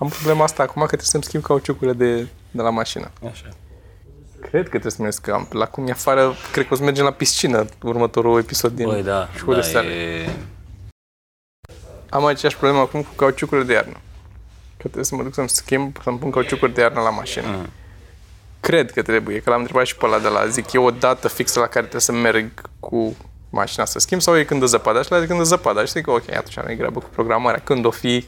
Am problema asta acum că trebuie să-mi schimb cauciucurile de, de la mașină. Așa. Cred că trebuie să merg că la cum e afară, cred că o să mergem la piscină următorul episod din Băi, da, școală da, seară. e... Am aceeași problemă acum cu cauciucurile de iarnă. Că trebuie să mă duc să-mi schimb, să-mi pun cauciucuri de iarnă la mașină. Mm. Cred că trebuie, că l-am întrebat și pe ăla de la, zic, e o dată fixă la care trebuie să merg cu mașina să schimb sau e când dă zăpada? Și la când dă zăpada. Și zic, ok, atunci am grabă cu programarea. Când o fi,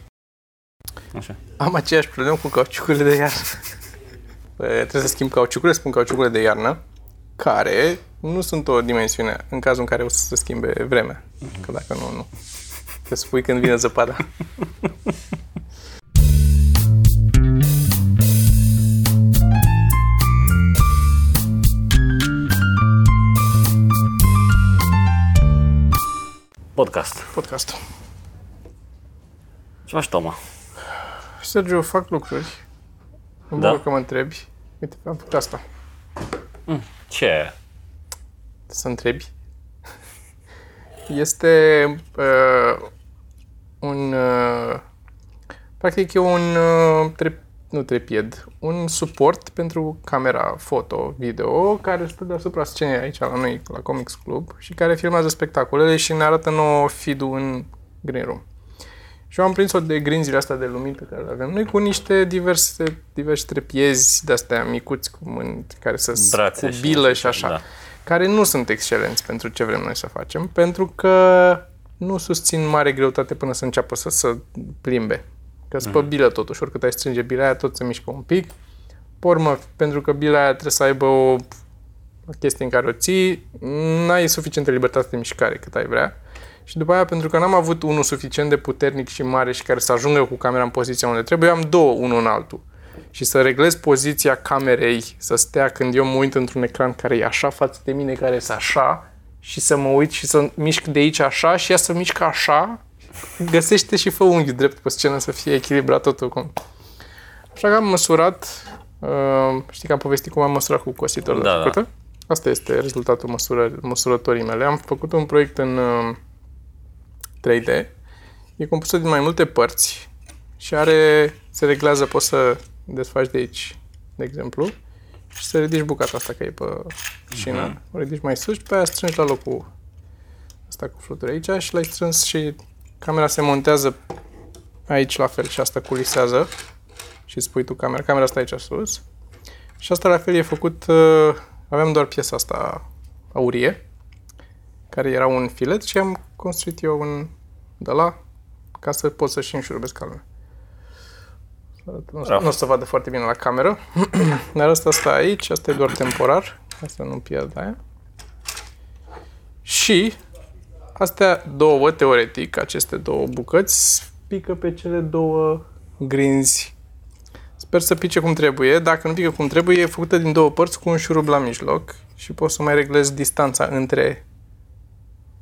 Așa. am aceeași problemă cu cauciucurile de iarnă. Bă, trebuie să schimb cauciucurile, spun cauciucurile de iarnă, care nu sunt o dimensiune în cazul în care o să se schimbe vremea. Că dacă nu, nu. Te spui când vine zăpada. Podcast. Podcastul. Ce faci, Toma? Sergio, fac lucruri. Mă Da? bucur că mă întrebi. Uite, am făcut asta. Ce? Să întrebi. Este uh, un... Uh, practic e un uh, trep, nu trepied, un suport pentru camera foto, video, care stă deasupra scenei aici la noi, la Comics Club, și care filmează spectacolele și ne arată nouă feed-ul în green room. Și eu am prins-o de grinzile astea de lumini pe care le avem noi cu niște diverse, diverse trepiezi de-astea micuți cu mâini care să Brațe cu și- bilă și așa da. care nu sunt excelenți pentru ce vrem noi să facem, pentru că nu susțin mare greutate până să înceapă să se plimbe. Că Mhm. spă bilă totuși, oricât ai strânge bila aia, tot se mișcă un pic. Pe urmă, pentru că bila aia trebuie să aibă o o chestie în care o ții, n-ai suficientă libertate de mișcare cât ai vrea. Și după aia, pentru că n-am avut unul suficient de puternic și mare și care să ajungă cu camera în poziția unde trebuie, eu am două, unul în altul. Și să reglez poziția camerei, să stea când eu mă uit într-un ecran care e așa față de mine, care e așa, și să mă uit și să mișc de aici așa și ea să mișcă așa, găsește și fă unghiul drept pe scenă să fie echilibrat totul. Cum. Așa că am măsurat, uh, știi că am povestit cum am măsurat cu cositorul Da, de da. făcută? Asta este rezultatul măsură, măsurătorii mele. Am făcut un proiect în uh, 3D. E compusă din mai multe părți și are, se reglează, poți să desfaci de aici, de exemplu, și să ridici bucata asta că e pe șină. Mhm. O ridici mai sus și pe aia strângi la locul ăsta cu fluturi aici și l-ai strâns și camera se montează aici la fel și asta culisează și îți pui tu camera. Camera asta aici sus. Și asta la fel e făcut, uh, aveam doar piesa asta aurie, care era un filet și am construit eu un de la ca să pot să-și înșurubesc calme. Nu, o să- Bravo. nu o să vadă foarte bine la cameră, dar asta stă aici, asta e doar temporar, asta nu pierd aia. Și astea două, teoretic, aceste două bucăți pică pe cele două grinzi. Sper să pice cum trebuie. Dacă nu pică cum trebuie, e făcută din două părți cu un șurub la mijloc și pot să mai reglez distanța între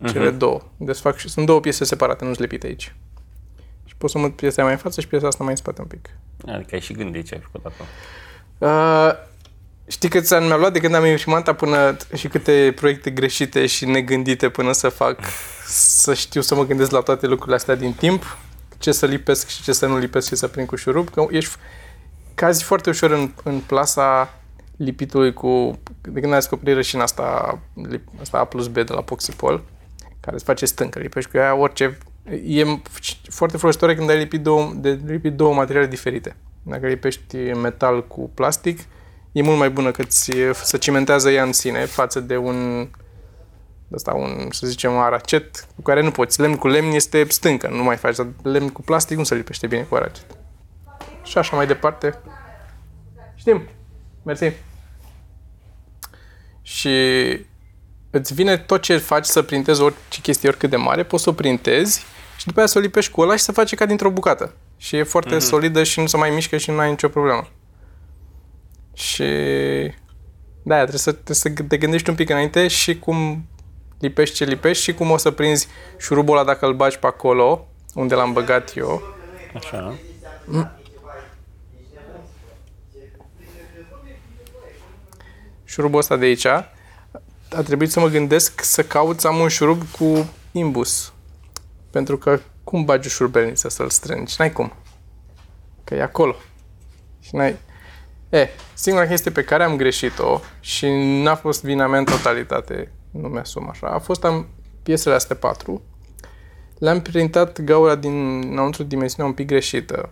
cele două. Deci fac, și- sunt două piese separate, nu-s lipite aici. Și pot să mut piesa mai în față și piesa asta mai în spate un pic. Adică ai și gândit ce ai făcut acolo. Uh, știi câți ani mi-a luat de când am imprimanta până și câte proiecte greșite și negândite până să fac, să știu să mă gândesc la toate lucrurile astea din timp, ce să lipesc și ce să nu lipesc și să prind cu șurub, că ești cazi foarte ușor în, în plasa lipitului cu, de când ai descoperit rășina asta, lip, asta A plus B de la Poxipol, care îți face stâncă, lipești cu ea orice, e foarte folositor când ai lipit două, de lipit două materiale diferite. Dacă lipești metal cu plastic, e mult mai bună că ți să cimentează ea în sine față de un ăsta, un, să zicem, aracet cu care nu poți. Lemn cu lemn este stâncă, nu mai faci, dar lemn cu plastic nu se lipește bine cu aracet. Și așa mai departe. Știm. Mersi. Și îți vine tot ce faci să printezi orice chestie oricât de mare, poți să o printezi și după aia să o lipești cu ăla și să face ca dintr-o bucată. Și e foarte mm-hmm. solidă și nu se mai mișcă și nu ai nicio problemă. Și da, trebuie să, trebuie să te gândești un pic înainte și cum lipești ce lipești și cum o să prinzi șurubul ăla dacă îl bagi pe acolo, unde l-am băgat eu. Așa. Șurubul ăsta de aici, a trebuit să mă gândesc să caut să am un șurub cu imbus. Pentru că cum bagi o șurubelniță să-l strângi? N-ai cum. Că e acolo. Și n-ai... E, singura chestie pe care am greșit-o și n-a fost vina mea în totalitate, nu mi-asum așa, a fost am piesele astea patru, le-am printat gaura din înăuntru dimensiunea un pic greșită.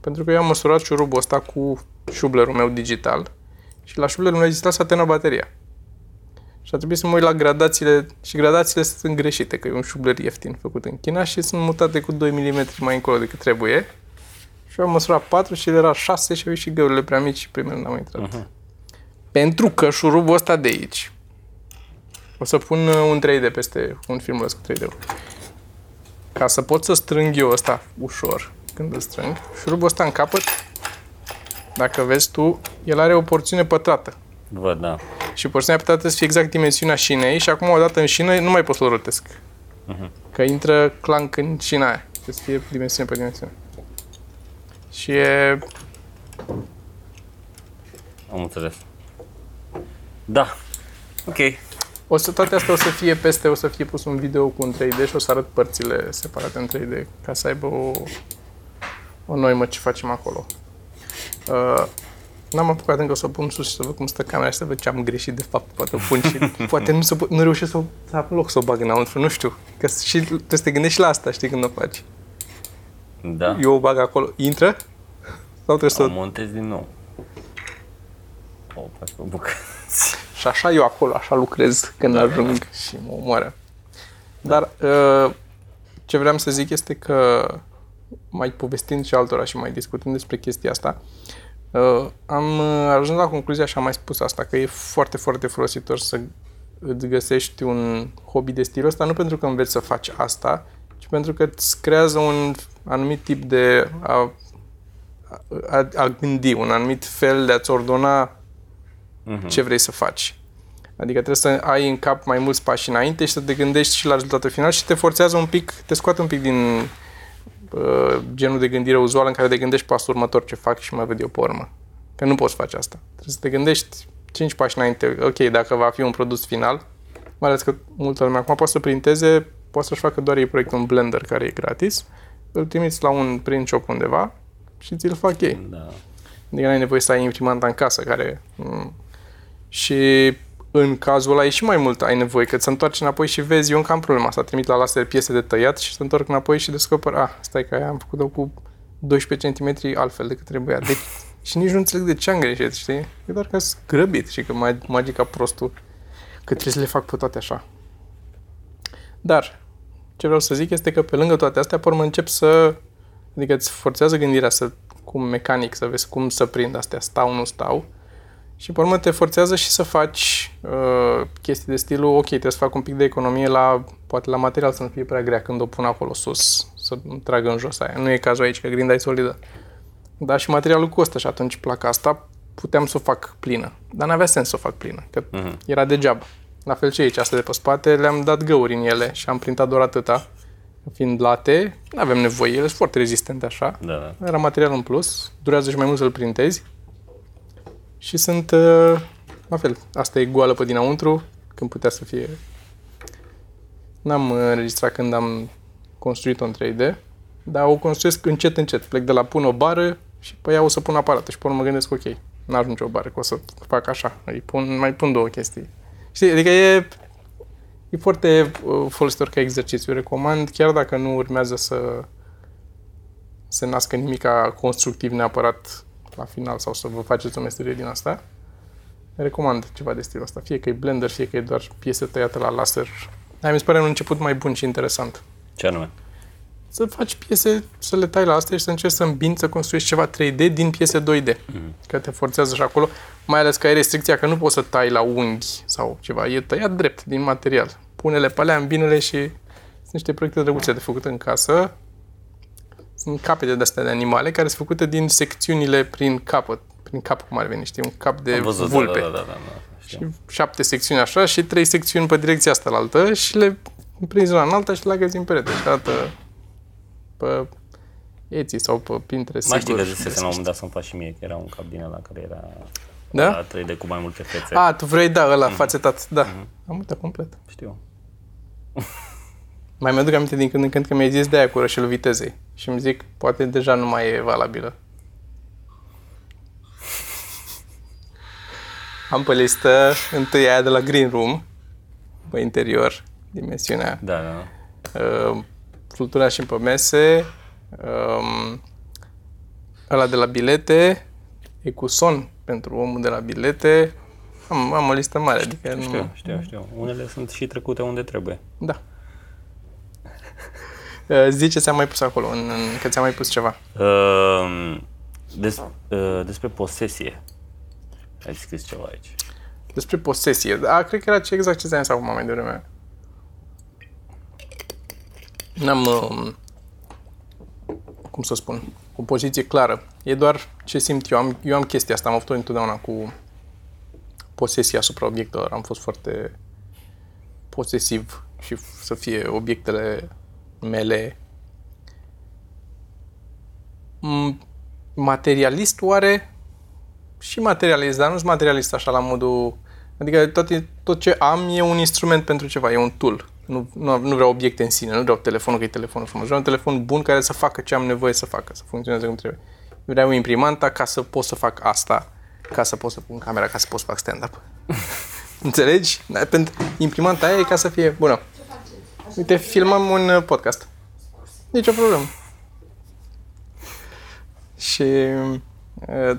Pentru că eu am măsurat șurubul ăsta cu șublerul meu digital și la șublerul meu digital s-a terminat bateria. Și a trebuit să mă uit la gradațiile și gradațiile sunt greșite, că e un șubler ieftin făcut în China și sunt mutate cu 2 mm mai încolo decât trebuie. Și eu am măsurat 4 și el era 6 și au ieșit găurile prea mici și primele n-am intrat. Uh-huh. Pentru că șurubul ăsta de aici, o să pun uh, un 3D peste un filmuleț cu 3D. Ca să pot să strâng eu ăsta ușor, când îl strâng, șurubul ăsta în capăt, dacă vezi tu, el are o porțiune pătrată. Văd, da. Și porțiunea pătrată să fie exact dimensiunea șinei și acum odată în șină nu mai pot să-l rotesc. Mhm. Că intră clank în șina aia. Trebuie să fie dimensiune pe dimensiune. Și e... Am înțeles. Da. Ok. O să, toate astea o să fie peste, o să fie pus un video cu un 3D și o să arăt părțile separate în 3D ca să aibă o, o noimă ce facem acolo. Uh, N-am apucat încă să o pun sus și să văd cum stă camera și să văd ce am greșit de fapt. Poate o pun și poate nu, se, po- nu reușesc să, să am loc să o bag înăuntru, nu știu. Că și trebuie să te gândești și la asta, știi, când o faci. Da. Eu o bag acolo, intră? Sau trebuie să... O montez din nou. O fac pe bucăți. Și așa eu acolo, așa lucrez când ajung și mă omoară. Dar uh, ce vreau să zic este că mai povestind și altora și mai discutând despre chestia asta, uh, am uh, ajuns la concluzia și am mai spus asta, că e foarte, foarte folositor să îți găsești un hobby de stilul ăsta, nu pentru că înveți să faci asta, ci pentru că îți creează un anumit tip de a, a, a gândi, un anumit fel de a-ți ordona ce vrei să faci. Adică trebuie să ai în cap mai mulți pași înainte și să te gândești și la rezultatul final și te forțează un pic, te scoate un pic din uh, genul de gândire uzual în care te gândești pasul următor ce fac și mai văd eu pe urmă. Că nu poți face asta. Trebuie să te gândești 5 pași înainte. Ok, dacă va fi un produs final, mai ales că multă lume acum poate să printeze, poate să-și facă doar ei proiectul în Blender care e gratis, îl trimiți la un print shop undeva și ți-l fac ei. Da. Adică n-ai nevoie să ai imprimanta în casă care... mm. Și în cazul ăla e și mai mult ai nevoie, că ți întorci înapoi și vezi, eu încă am problema asta, trimit la laser piese de tăiat și se întorc înapoi și descoper, ah, stai că aia am făcut-o cu 12 cm altfel decât trebuia. Deci, și nici nu înțeleg de ce am greșit, știi? E doar că sunt grăbit și că mai magica prostul, că trebuie să le fac pe toate așa. Dar, ce vreau să zic este că pe lângă toate astea, pe urmă încep să, adică îți forțează gândirea să, cum mecanic, să vezi cum să prind astea, stau, nu stau, și pe urmă te forțează și să faci uh, chestii de stilul, ok, trebuie să fac un pic de economie la, poate la material să nu fie prea grea când o pun acolo sus, să nu tragă în jos aia. Nu e cazul aici, că grinda e solidă. Dar și materialul costă și atunci placa asta puteam să o fac plină. Dar n-avea sens să o fac plină, că uh-huh. era degeaba. La fel și aici, astea de pe spate, le-am dat găuri în ele și am printat doar atâta. Fiind late, nu avem nevoie, ele sunt foarte rezistente așa. Da, da. Era material în plus, durează și mai mult să-l printezi. Și sunt, uh, la fel, asta e goală pe dinăuntru, când putea să fie... N-am uh, înregistrat când am construit-o în 3D, dar o construiesc încet, încet. Plec de la pun o bară și pe ea o să pun aparatul și pe urmă mă gândesc, ok, n-ajunge o bară, că o să fac așa, îi pun, mai pun două chestii. Știi, adică e, e foarte uh, folositor ca exercițiu. Recomand, chiar dacă nu urmează să se nască nimica constructiv neapărat la final sau să vă faceți o meserie din asta, recomand ceva de stilul ăsta. Fie că e Blender, fie că e doar piese tăiate la laser. Aia mi se pare un început mai bun și interesant. Ce anume? Să faci piese, să le tai la astea și să încerci să îmbinți, să construiești ceva 3D din piese 2D. Mm. Că te forțează și acolo, mai ales că ai restricția că nu poți să tai la unghi sau ceva. E tăiat drept din material. Pune-le pe alea, îmbine-le și sunt niște proiecte drăguțe de făcut în casă. Sunt capete de astea de animale care sunt făcute din secțiunile prin capăt, prin cap cum ar veni, știi, un cap de Am văzut, vulpe. Da, da, da, da, da. Știu. Șapte secțiuni așa și trei secțiuni pe direcția asta la altă și le prinzi una în alta și le agăzi în perete și arată pe Etsy sau pe Pinterest, Mai știi sigur. că zisese la un moment dat să-mi faci și mie, că era un cap din ăla care era Da? la 3D cu mai multe fețe. A, tu vrei, da, Mhm. ăla, fațetat, da. Am uitat complet. Știu. Mai mi-aduc aminte din când în când că mi-ai zis de aia cu rășelul vitezei. Și îmi zic, poate deja nu mai e valabilă. Am pe listă întâi aia de la Green Room, pe interior, dimensiunea. Da, da. Uh, și pe mese, um, ăla de la bilete, e cu son pentru omul de la bilete. Am, am o listă mare, adică știu, nu... Știu, știu. Unele sunt și trecute unde trebuie. Da. Uh, Zici ce ți-am mai pus acolo, în, în, că ți-am mai pus ceva. Uh, des, uh, despre posesie. Ai scris ceva aici. Despre posesie. Da, cred că era ce exact ce ți-am zis acum mai devreme. N-am, um, cum să spun, o poziție clară. E doar ce simt eu. Am, eu am chestia asta, am avut-o întotdeauna cu posesia asupra obiectelor. Am fost foarte posesiv și f- să fie obiectele mele. M- Materialist oare? și materialist, dar nu sunt materialist așa la modul... Adică tot, tot ce am e un instrument pentru ceva, e un tool. Nu, nu, nu vreau obiecte în sine, nu vreau telefonul că e telefonul frumos. Vreau un telefon bun care să facă ce am nevoie să facă, să funcționeze cum trebuie. Vreau imprimanta ca să pot să fac asta, ca să pot să pun camera, ca să pot să fac stand-up. Înțelegi? Da, Pentru imprimanta aia e ca să fie bună. Uite, filmăm un uh, podcast. Nici o problemă. Și uh,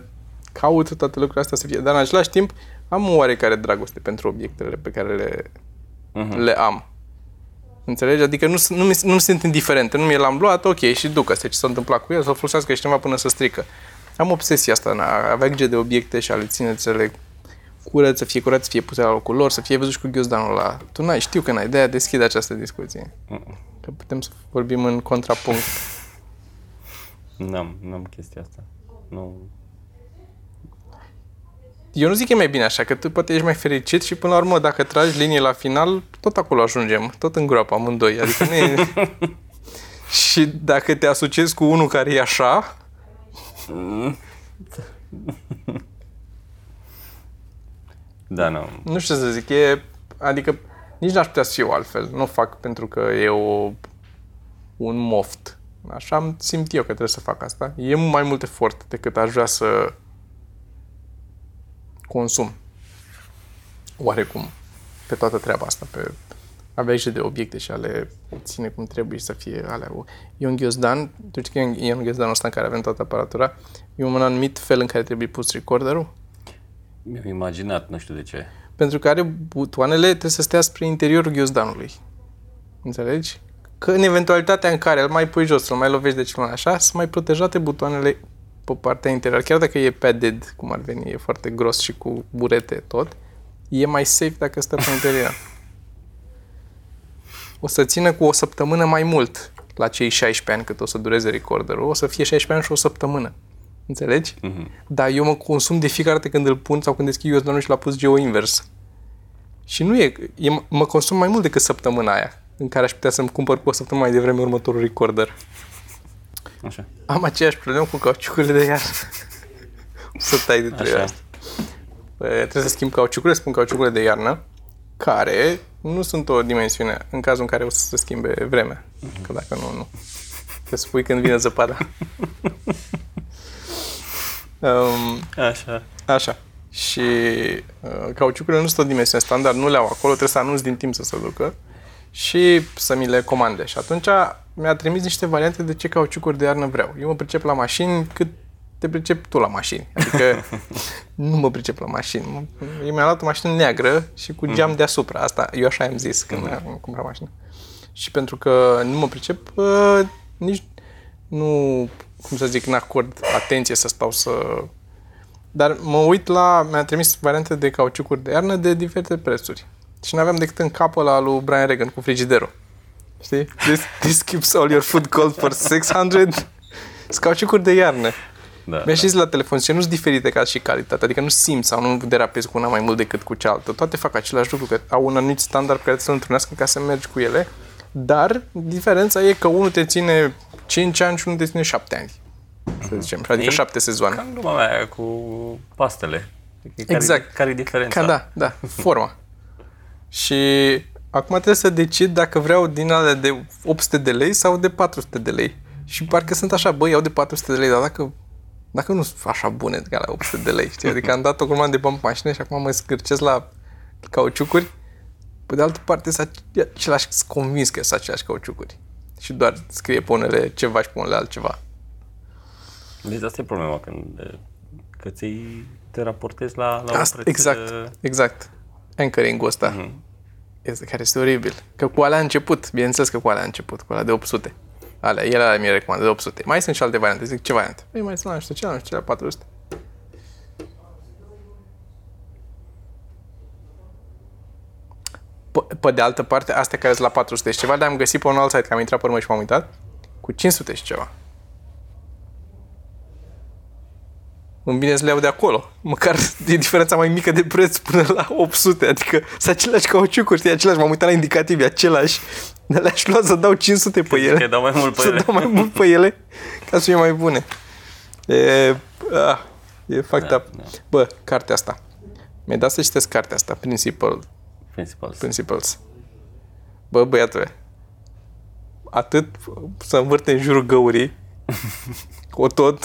caut toate lucrurile astea să fie. Dar în același timp am o oarecare dragoste pentru obiectele pe care le, Mhm. le am. Înțelegi? Adică nu, nu, mi, nu sunt indiferente. Nu mi l-am luat, ok, și ducă-se ce s-a întâmplat cu el, să-l folosească cineva până să strică. Am obsesia asta, în a avea grijă de obiecte și a le ține să le curăț, să fie curat, să fie puse la locul lor, să fie văzut și cu ghiozdanul ăla. Tu n-ai, știu că n-ai, de-aia deschide această discuție. Mm. Că putem să vorbim în contrapunct. N-am, n-am chestia asta. Nu. Eu nu zic că e mai bine așa, că tu poate ești mai fericit și până la urmă, dacă tragi linie la final, tot acolo ajungem, tot în groapă amândoi. Adică nu e... și dacă te asociezi cu unul care e așa, Da, nu. nu știu ce să zic, e... Adică nici n-aș putea să fiu altfel. Nu o fac pentru că e o, un moft. Așa am simt eu că trebuie să fac asta. E mai mult efort decât aș vrea să consum. Oarecum. Pe toată treaba asta. Pe avea grijă de obiecte și a le ține cum trebuie și să fie alea. E un ghiozdan, tu știi că e un ghiozdanul ăsta în care avem toată aparatura, e un anumit fel în care trebuie pus recorderul. Mi-am imaginat, nu știu de ce. Pentru că are butoanele trebuie să stea spre interiorul ghiozdanului. Înțelegi? Că în eventualitatea în care îl mai pui jos, îl mai lovești de ceva așa, sunt mai protejate butoanele pe partea interioară. Chiar dacă e padded, cum ar veni, e foarte gros și cu burete tot, e mai safe dacă stă pe interior. O să țină cu o săptămână mai mult la cei 16 ani cât o să dureze recorderul. O să fie 16 ani și o săptămână. Înțelegi? Mhm. Dar eu mă consum de fiecare dată când îl pun sau când deschid ghiozdanul și l-a pus geo-invers. Și nu e, e, mă consum mai mult decât săptămâna aia, în care aș putea să-mi cumpăr cu o săptămână mai devreme următorul recorder. Așa. Am aceeași problemă cu cauciucurile de iarnă. o să tai de trei Așa. asta. Bă, trebuie să schimb cauciucurile, spun cauciucurile de iarnă, care nu sunt o dimensiune în cazul în care o să se schimbe vremea. Că dacă nu, nu. Te spui când vine zăpada. um, Așa. Așa. Și uh, cauciucurile nu sunt o dimensiune standard, nu le au acolo, trebuie să anunț din timp să se ducă și să mi le comande. Și atunci mi-a trimis niște variante de ce cauciucuri de iarnă vreau. Eu mă pricep la mașini cât te pricep tu la mașini. Adică nu mă pricep la mașini. Eu mi-am luat o mașină neagră și cu geam deasupra. Asta, eu așa am zis când am cumpărat mașină. Și pentru că nu mă pricep, uh, nici nu, cum să zic, n-acord atenție să stau să dar mă uit la, mi-a trimis variante de cauciucuri de iarnă de diferite prețuri. Și nu aveam decât în capul ăla lui Brian Regan cu frigiderul. Știi? This, this keeps all your food cold for 600. Sunt cauciucuri de iarnă. Da, Mi-a și zis la telefon și nu sunt diferite ca și calitate, adică nu simți sau nu derapezi cu una mai mult decât cu cealaltă. Toate fac același lucru, că au un anumit standard pe care să-l întrunească ca să mergi cu ele, dar diferența e că unul te ține 5 ani și unul te ține 7 ani. Să zicem, adică E 7 sezoane. Ca în gluma mea cu pastele. Care, Exact. Care e diferența? Ca da, da, forma. și acum trebuie să decid dacă vreau din alea de 800 de lei sau de 400 de lei. Și parcă sunt așa, băi, iau de 400 de lei, dar dacă Dacă nu sunt așa bune ca la 800 de lei, știi? Adică am dat o grămadă de bani pe mașină și acum mă scârcesc la cauciucuri. Pe de altă parte, sunt același, sunt convins că sunt aceleași cauciucuri. Și doar scrie pe unele ceva și pe unele altceva. Deci asta e problema, când uh, că ți te raportezi la, la Asta, un preț, exact, uh, exact. Anchoring-ul ăsta, Mhm. este, care este oribil. Că cu alea a început, bineînțeles că cu alea a început, cu alea de 800. Alea, el alea mi-e recomandă de 800. Mai sunt și alte variante, zic ce variante? Păi mai sunt la nu știu ce, la nu știu ce, la 400. Pe, pe de altă parte, astea care sunt la 400 și ceva, dar am găsit pe un alt site, că am intrat pe urmă și m-am uitat, cu 500 și ceva. Îmi bine să le iau de acolo. Măcar e diferența mai mică de preț până la 800. Adică sunt aceleași cauciucuri, știi, același. M-am uitat la indicativi, același. Dar le-aș lua să dau 500 pe Că ele. dau mai mult pe să ele. dau mai mult pe ele ca să fie mai bune. E, ah, e fucked Da, up. da. Bă, cartea asta. Mi-ai dat să citesc cartea asta, Principal, Principals. Principles. Bă, băiatule, atât să învârte în jurul găurii, o tot,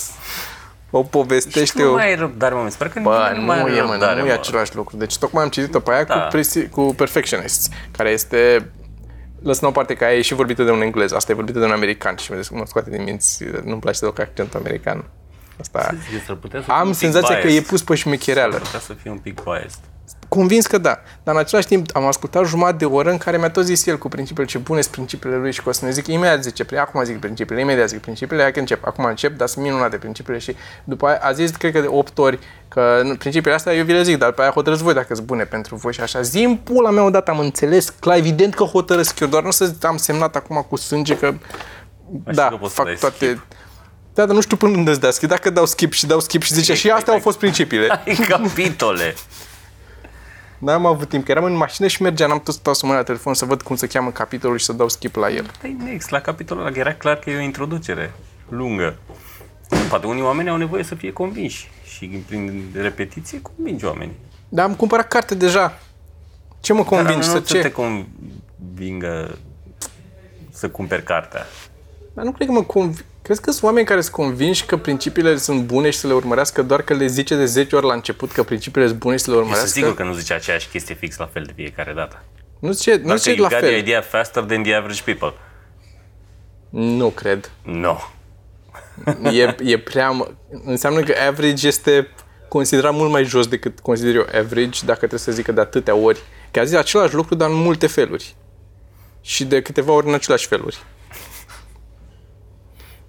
o povestește, nu o... mai ai răbdare, mă, sper că Bă, nimeni nu mai are e, mă, răbdare, nu e același lucru. Deci tocmai am citit-o pe aia Da. cu, presi- cu Perfectionists, care este lăsăm o parte că aia e și vorbită de un englez, asta e vorbită de un american și mă scoate din minți, nu-mi place deloc accentul american. Asta... Zice, s-ar putea să fie Am un pic senzația că e biased. pus pe șmechereală. S-ar putea să fie un pic biased. Convins că da. Dar în același timp am ascultat jumătate de oră în care mi-a tot zis el cu principiile ce bune sunt principiile lui și că o să ne zic imediat zice, "Păi, acum zic principiile, imediat zic principiile, hai că încep, acum încep, dar sunt minunate principiile și după aia a zis, cred că de 8 ori, că nu, principiile astea eu vi le zic, dar după aia hotărâți voi dacă sunt bune pentru voi și așa. Zi pula mea odată, am înțeles, clar, evident că hotărăsc eu, doar nu să zic, am semnat acum cu sânge că da, că poți să dai fac toate... skip. Da, dar nu știu până unde îți dea skip. Dacă dau skip și dau skip și zice și astea au fost principiile. Ai capitole. N-am avut timp, că eram în mașină și mergeam, n-am tot stau să mă uit la telefon să văd cum se cheamă capitolul și să dau skip la el. Păi next, la capitolul ăla, că era clar că e o introducere lungă. Poate unii oameni au nevoie să fie convinși și prin repetiție convingi oamenii. Dar am cumpărat carte deja. Ce mă convingi? Dar Să nu să te ce? convingă să cumperi cartea. Dar nu cred că mă conving. Crezi că sunt oameni care sunt convinși că principiile sunt bune și să le urmărească doar că le zice de 10 ori la început că principiile sunt bune și să le Eu sunt urmărească? sigur că nu zice aceeași chestie fix la fel de fiecare dată. Nu zice, nu Dacă zice you la got the fel. idea faster than the average people. Nu cred. No. E, e prea... mă- Înseamnă că average este considerat mult mai jos decât consider eu average, dacă trebuie să zică de atâtea ori. Că a zis același lucru, dar în multe feluri. Și de câteva ori în aceleași feluri.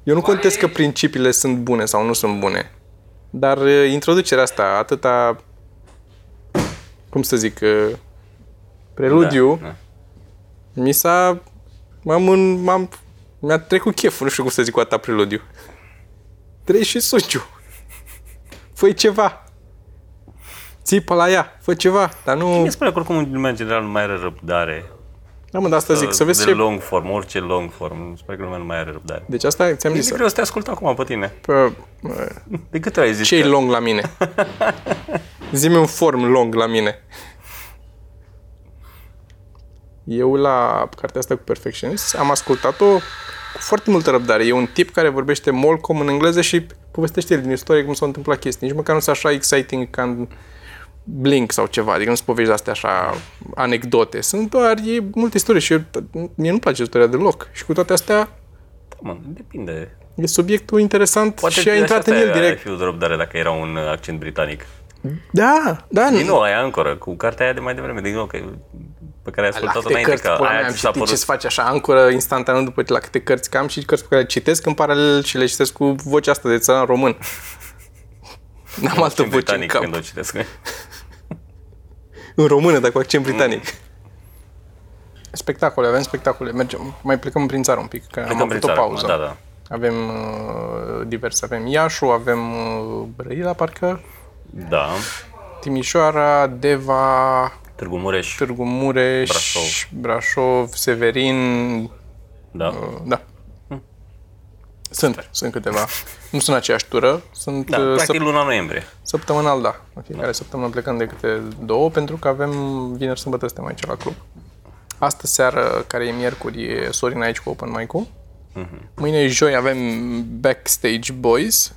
Eu nu contest că principiile sunt bune sau nu sunt bune. Dar uh, introducerea asta, atâta... Cum să zic... uh, Preludiu, Da, da. mi s-a... M-am, în- m-am, mi-a trecut cheful, nu știu cum să zic cu atâta preludiu. Trei și suciu. Fă ceva. Țipă la ea, fă ceva, dar nu... Mi se pare că oricum în lumea în general nu mai are răbdare. Da, mă, dar asta zic, să vezi de ce... long form, orice long form. Mi se pare că lumea nu mai are răbdare. Deci asta ți-am E zis. greu să te ascult acum pe tine. Pă, De câte ori ai zis ce e că- lung la mine? Zi-mi un form lung la mine. Eu la cartea asta cu Perfectionist am ascultat-o cu foarte multă răbdare. E un tip care vorbește Molcom în engleză și povestește el din istorie cum s-au întâmplat chestii. Nici măcar nu sunt așa exciting ca în Blink sau ceva. Adică nu sunt povești astea așa anecdote. Sunt doar e multe istorie și eu, mie nu-mi place istoria deloc. Și cu toate astea Mă, depinde. e subiectul interesant Poate și a așa intrat în ai- el Ai direct. fi de răbdare dacă era un uh, accent britanic. Da, da. Din nou, aia ancoră, cu cartea aia de mai devreme, din nou, că, pe care ai La ascultat-o câte înainte, cărți, că pula aia mea, am ți s-a citit ce părut... se face așa, ancoră instantaneu după la câte cărți că am și cărți pe care le citesc în paralel și le citesc cu vocea asta de țăran român. N-am altă accent voce în britanic cap. când o citesc. În română, dar cu accent britanic. Spectacole, avem spectacole. Mergem, mai plecăm prin țară un pic, că am Plecăm prin avut o țară pauză. acum, Da, da. Avem uh, diverse. Avem Iașu, avem uh, Brăila, parcă, Da. Timișoara, Deva, Târgu Mureș, Târgu Mureș, Brașov. Brașov Severin, da. uh, da. Sunt, sunt câteva. Nu sunt aceeași tură, sunt Da, uh, practic luna noiembrie. Săptămânal, da. În fiecare săptămână plecăm de câte două, pentru că avem vineri, sâmbătă, suntem aici la club. Astă seară, care e miercuri, e Sorin aici cu Open Mic-ul. Mâine, joi, avem Backstage Boys,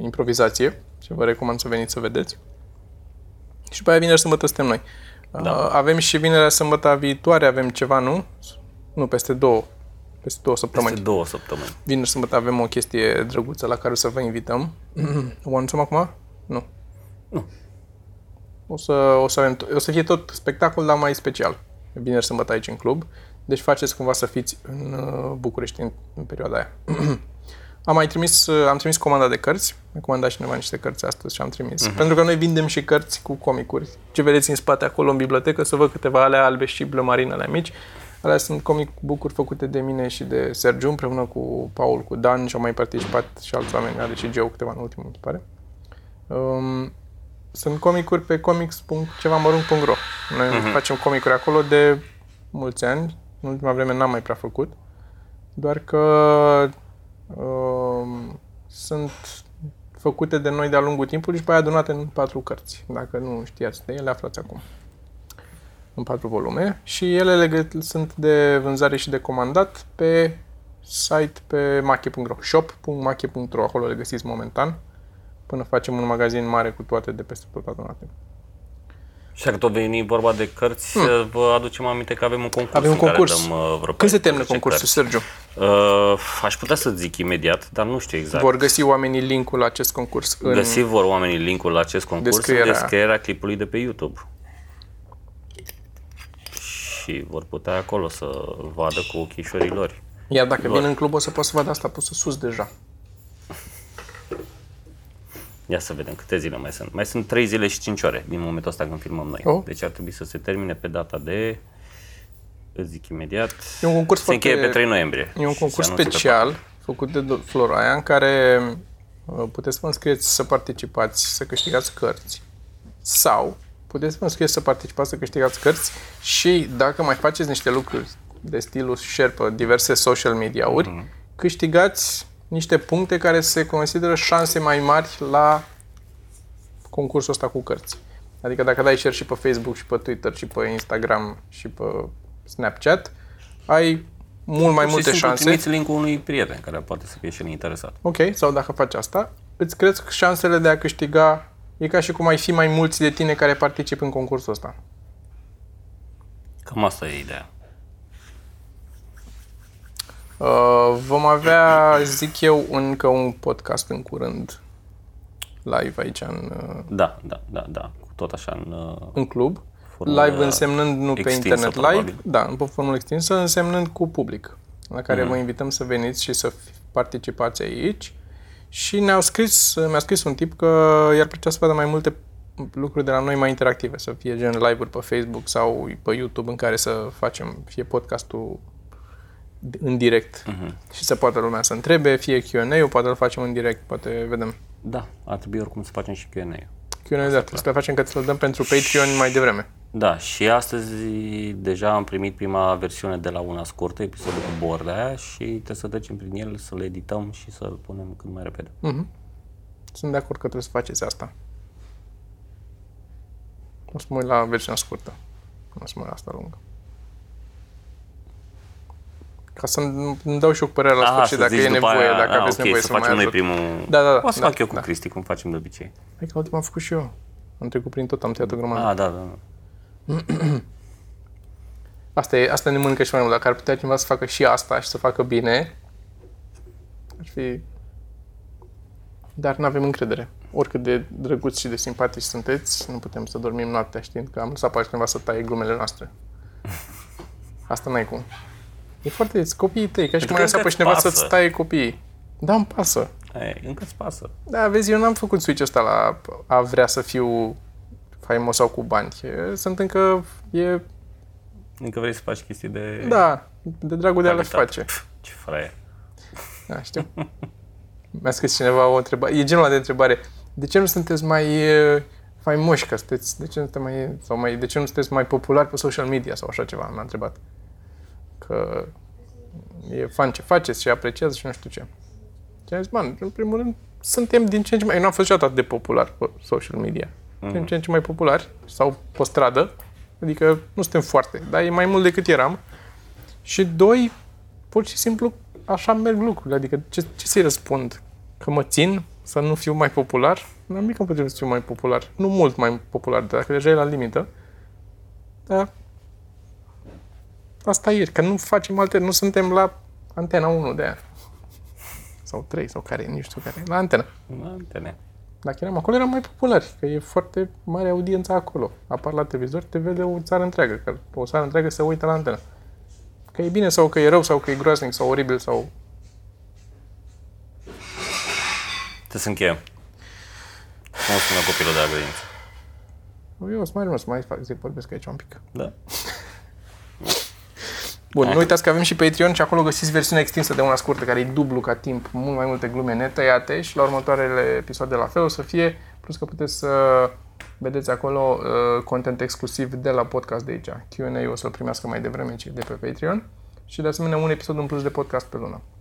improvizație, și vă recomand să veniți să vedeți. Și după aia vineri, sâmbătă suntem noi. Da. Avem și vinerea, sâmbătă viitoare, avem ceva, nu? Nu, peste două. Peste două săptămâni. Peste două săptămâni. Vineri, sâmbătă avem o chestie drăguță la care o să vă invităm. O anunțăm acum? Nu. Nu. O să, o, să avem, o să fie tot spectacol, dar mai special. Vineri, sâmbătă aici în club. Deci faceți cumva să fiți în uh, București în, în perioada aia. am mai trimis, uh, am trimis comanda de cărți. Am comandat cineva niște cărți astăzi și am trimis. Uh-huh. Pentru că noi vindem și cărți cu comicuri. Ce vedeți în spate acolo în bibliotecă, să văd câteva alea albe și blămarine alea mici. Alea sunt comic book făcute de mine și de Sergiu împreună cu Paul, cu Dan și au mai participat și alți oameni, are și Geo câteva în ultimul, mi se pare. Um, sunt comicuri pe comics.cevamărunt.ro Noi uh-huh. facem comicuri acolo de mulți ani. În ultima vreme n-am mai prea făcut. Doar că um, sunt făcute de noi de-a lungul timpului și pe aia adunate în patru cărți. Dacă nu știați de ele, aflați acum în patru volume și ele le sunt de vânzare și de comandat pe site pe mache.ro shop.mache.ro acolo le găsiți momentan până facem un magazin mare cu toate de peste tot adunate. Și dacă tot veni vorba de cărți, hmm. vă aducem aminte că avem un concurs Avem un concurs. Dăm, uh, vreo Când se termină concursul, cărți. Sergiu? Uh, aș putea să zic imediat, dar nu știu exact. Vor găsi oamenii linkul la acest concurs în Găsi vor oamenii linkul la acest concurs descrierea. în descrierea clipului de pe YouTube și vor putea acolo să vadă cu ochișorii lor. Iar dacă lor. vin în club o să pot să văd asta pusă sus deja. Ia să vedem câte zile mai sunt. Mai sunt 3 zile și 5 ore din momentul ăsta când filmăm noi. Oh. Deci ar trebui să se termine pe data de îți zic imediat. E un concurs se încheie pe 3 noiembrie. E un concurs special făcut de Floraia în care uh, puteți să vă înscrieți să participați, să câștigați cărți sau puteți să vă înscrieți să participați, să câștigați cărți și dacă mai faceți niște lucruri de stilul share pe diverse social media-uri, uh-huh. câștigați niște puncte care se consideră șanse mai mari la concursul ăsta cu cărți. Adică dacă dai share și pe Facebook și pe Twitter și pe Instagram și pe Snapchat, ai mult mai multe și șanse. Trimiți link unui prieten care poate să fie și el interesat. Ok, sau dacă faci asta, îți cresc șansele de a câștiga E ca și cum ai fi mai mulți de tine care participă în concursul ăsta. Cam asta e ideea. Uh, vom avea, zic eu, încă un podcast în curând live aici în... Uh, da, da, da, da. Tot așa în... Uh, în club. Live însemnând nu pe internet probabil. live, da, în formă extinsă, însemnând cu public, la care mm-hmm. vă invităm să veniți și să participați aici. Și ne-au scris, mi-a scris un tip că i-ar plăcea să vadă mai multe lucruri de la noi mai interactive, să fie gen live-uri pe Facebook sau pe YouTube în care să facem fie podcastul în direct uh-huh. și să poată lumea să întrebe, fie Q&A-ul, poate îl facem în direct, poate vedem. Da, ar trebui oricum să facem și Q&A. Q&A, da, să facem că ți-l dăm pentru Patreon mai devreme. Da, și astăzi deja am primit prima versiune de la una scurtă, episodul cu Bordea și trebuie să trecem prin el, să le edităm și să-l punem cât mai repede. Mm-hmm. Sunt de acord că trebuie să faceți asta. O să mă uit la versiunea scurtă. Nu o să mă uit la asta lungă. Ca să îmi dau și eu cu părerea la sfârșit dacă e nevoie, aia, dacă a, aveți okay, nevoie să, să facem mai noi primul... Da, da, da. O să da, fac eu cu da. Cristi, cum facem de obicei. Hai că ultima am făcut și eu. Am trecut prin tot, am tăiat o grămadă. Ah, da, da. asta, e, asta ne mănâncă și mai mult. Dacă ar putea cineva să facă și asta și să facă bine, ar fi... Dar nu avem încredere. Oricât de drăguți și de simpatici sunteți, nu putem să dormim noaptea știind că am lăsat pe cineva să taie glumele noastre. Asta n-ai cum. E foarte... copiii tăi, ca și cum ai lăsat pe cineva pasă. să-ți taie copiii. Da, îmi pasă. Ei, încă îți pasă. Da, vezi, eu n-am făcut switch ăsta la a vrea să fiu faimos sau cu bani. Sunt încă... E... Încă vrei să faci chestii de... Da, de dragul de a le face. Pf, ce fraier. Da, știu. Mi-a scris cineva o întrebare. E genul de întrebare. De ce nu sunteți mai faimoși că sunteți? De ce nu sunteți mai, sau mai, de ce nu sunteți mai populari pe social media sau așa ceva? M-a întrebat. Că e fan ce faceți și apreciază și nu știu ce. Și am zis, man, în primul rând, suntem din ce în ce mai... Eu n-am fost niciodată de popular pe social media. Mm-hmm. Din ce în ce mai populari sau pe stradă. Adică nu suntem foarte, dar e mai mult decât eram. Și doi, pur și simplu așa merg lucrurile. Adică ce, ce să-i răspund? Că mă țin să nu fiu mai popular? N-am nimic împotriva să fiu mai popular. Nu mult mai popular, dacă deja e la limită. Dar asta e, că nu facem alte, nu suntem la antena 1 de aia. Sau 3, sau care, nici știu care, la antena. Antene. Dacă eram acolo, eram mai populari, că e foarte mare audiența acolo. Apar la televizor, te vede o țară întreagă, că o țară întreagă se uită la antenă. Că e bine sau că e rău sau că e groaznic sau oribil sau... Trebuie să încheiem. Cum spune copilul de la grădiniță? Eu o să mai rămân să mai fac, zic, vorbesc aici un pic. Da. Bun, nu uitați că avem și Patreon și acolo găsiți versiunea extinsă de una scurtă, care e dublu ca timp, mult mai multe glume netăiate și la următoarele episoade la fel o să fie, plus că puteți să vedeți acolo uh, content exclusiv de la podcast de aici. Q&A o să-l primească mai devreme ci de pe Patreon și de asemenea un episod în plus de podcast pe lună. Hai!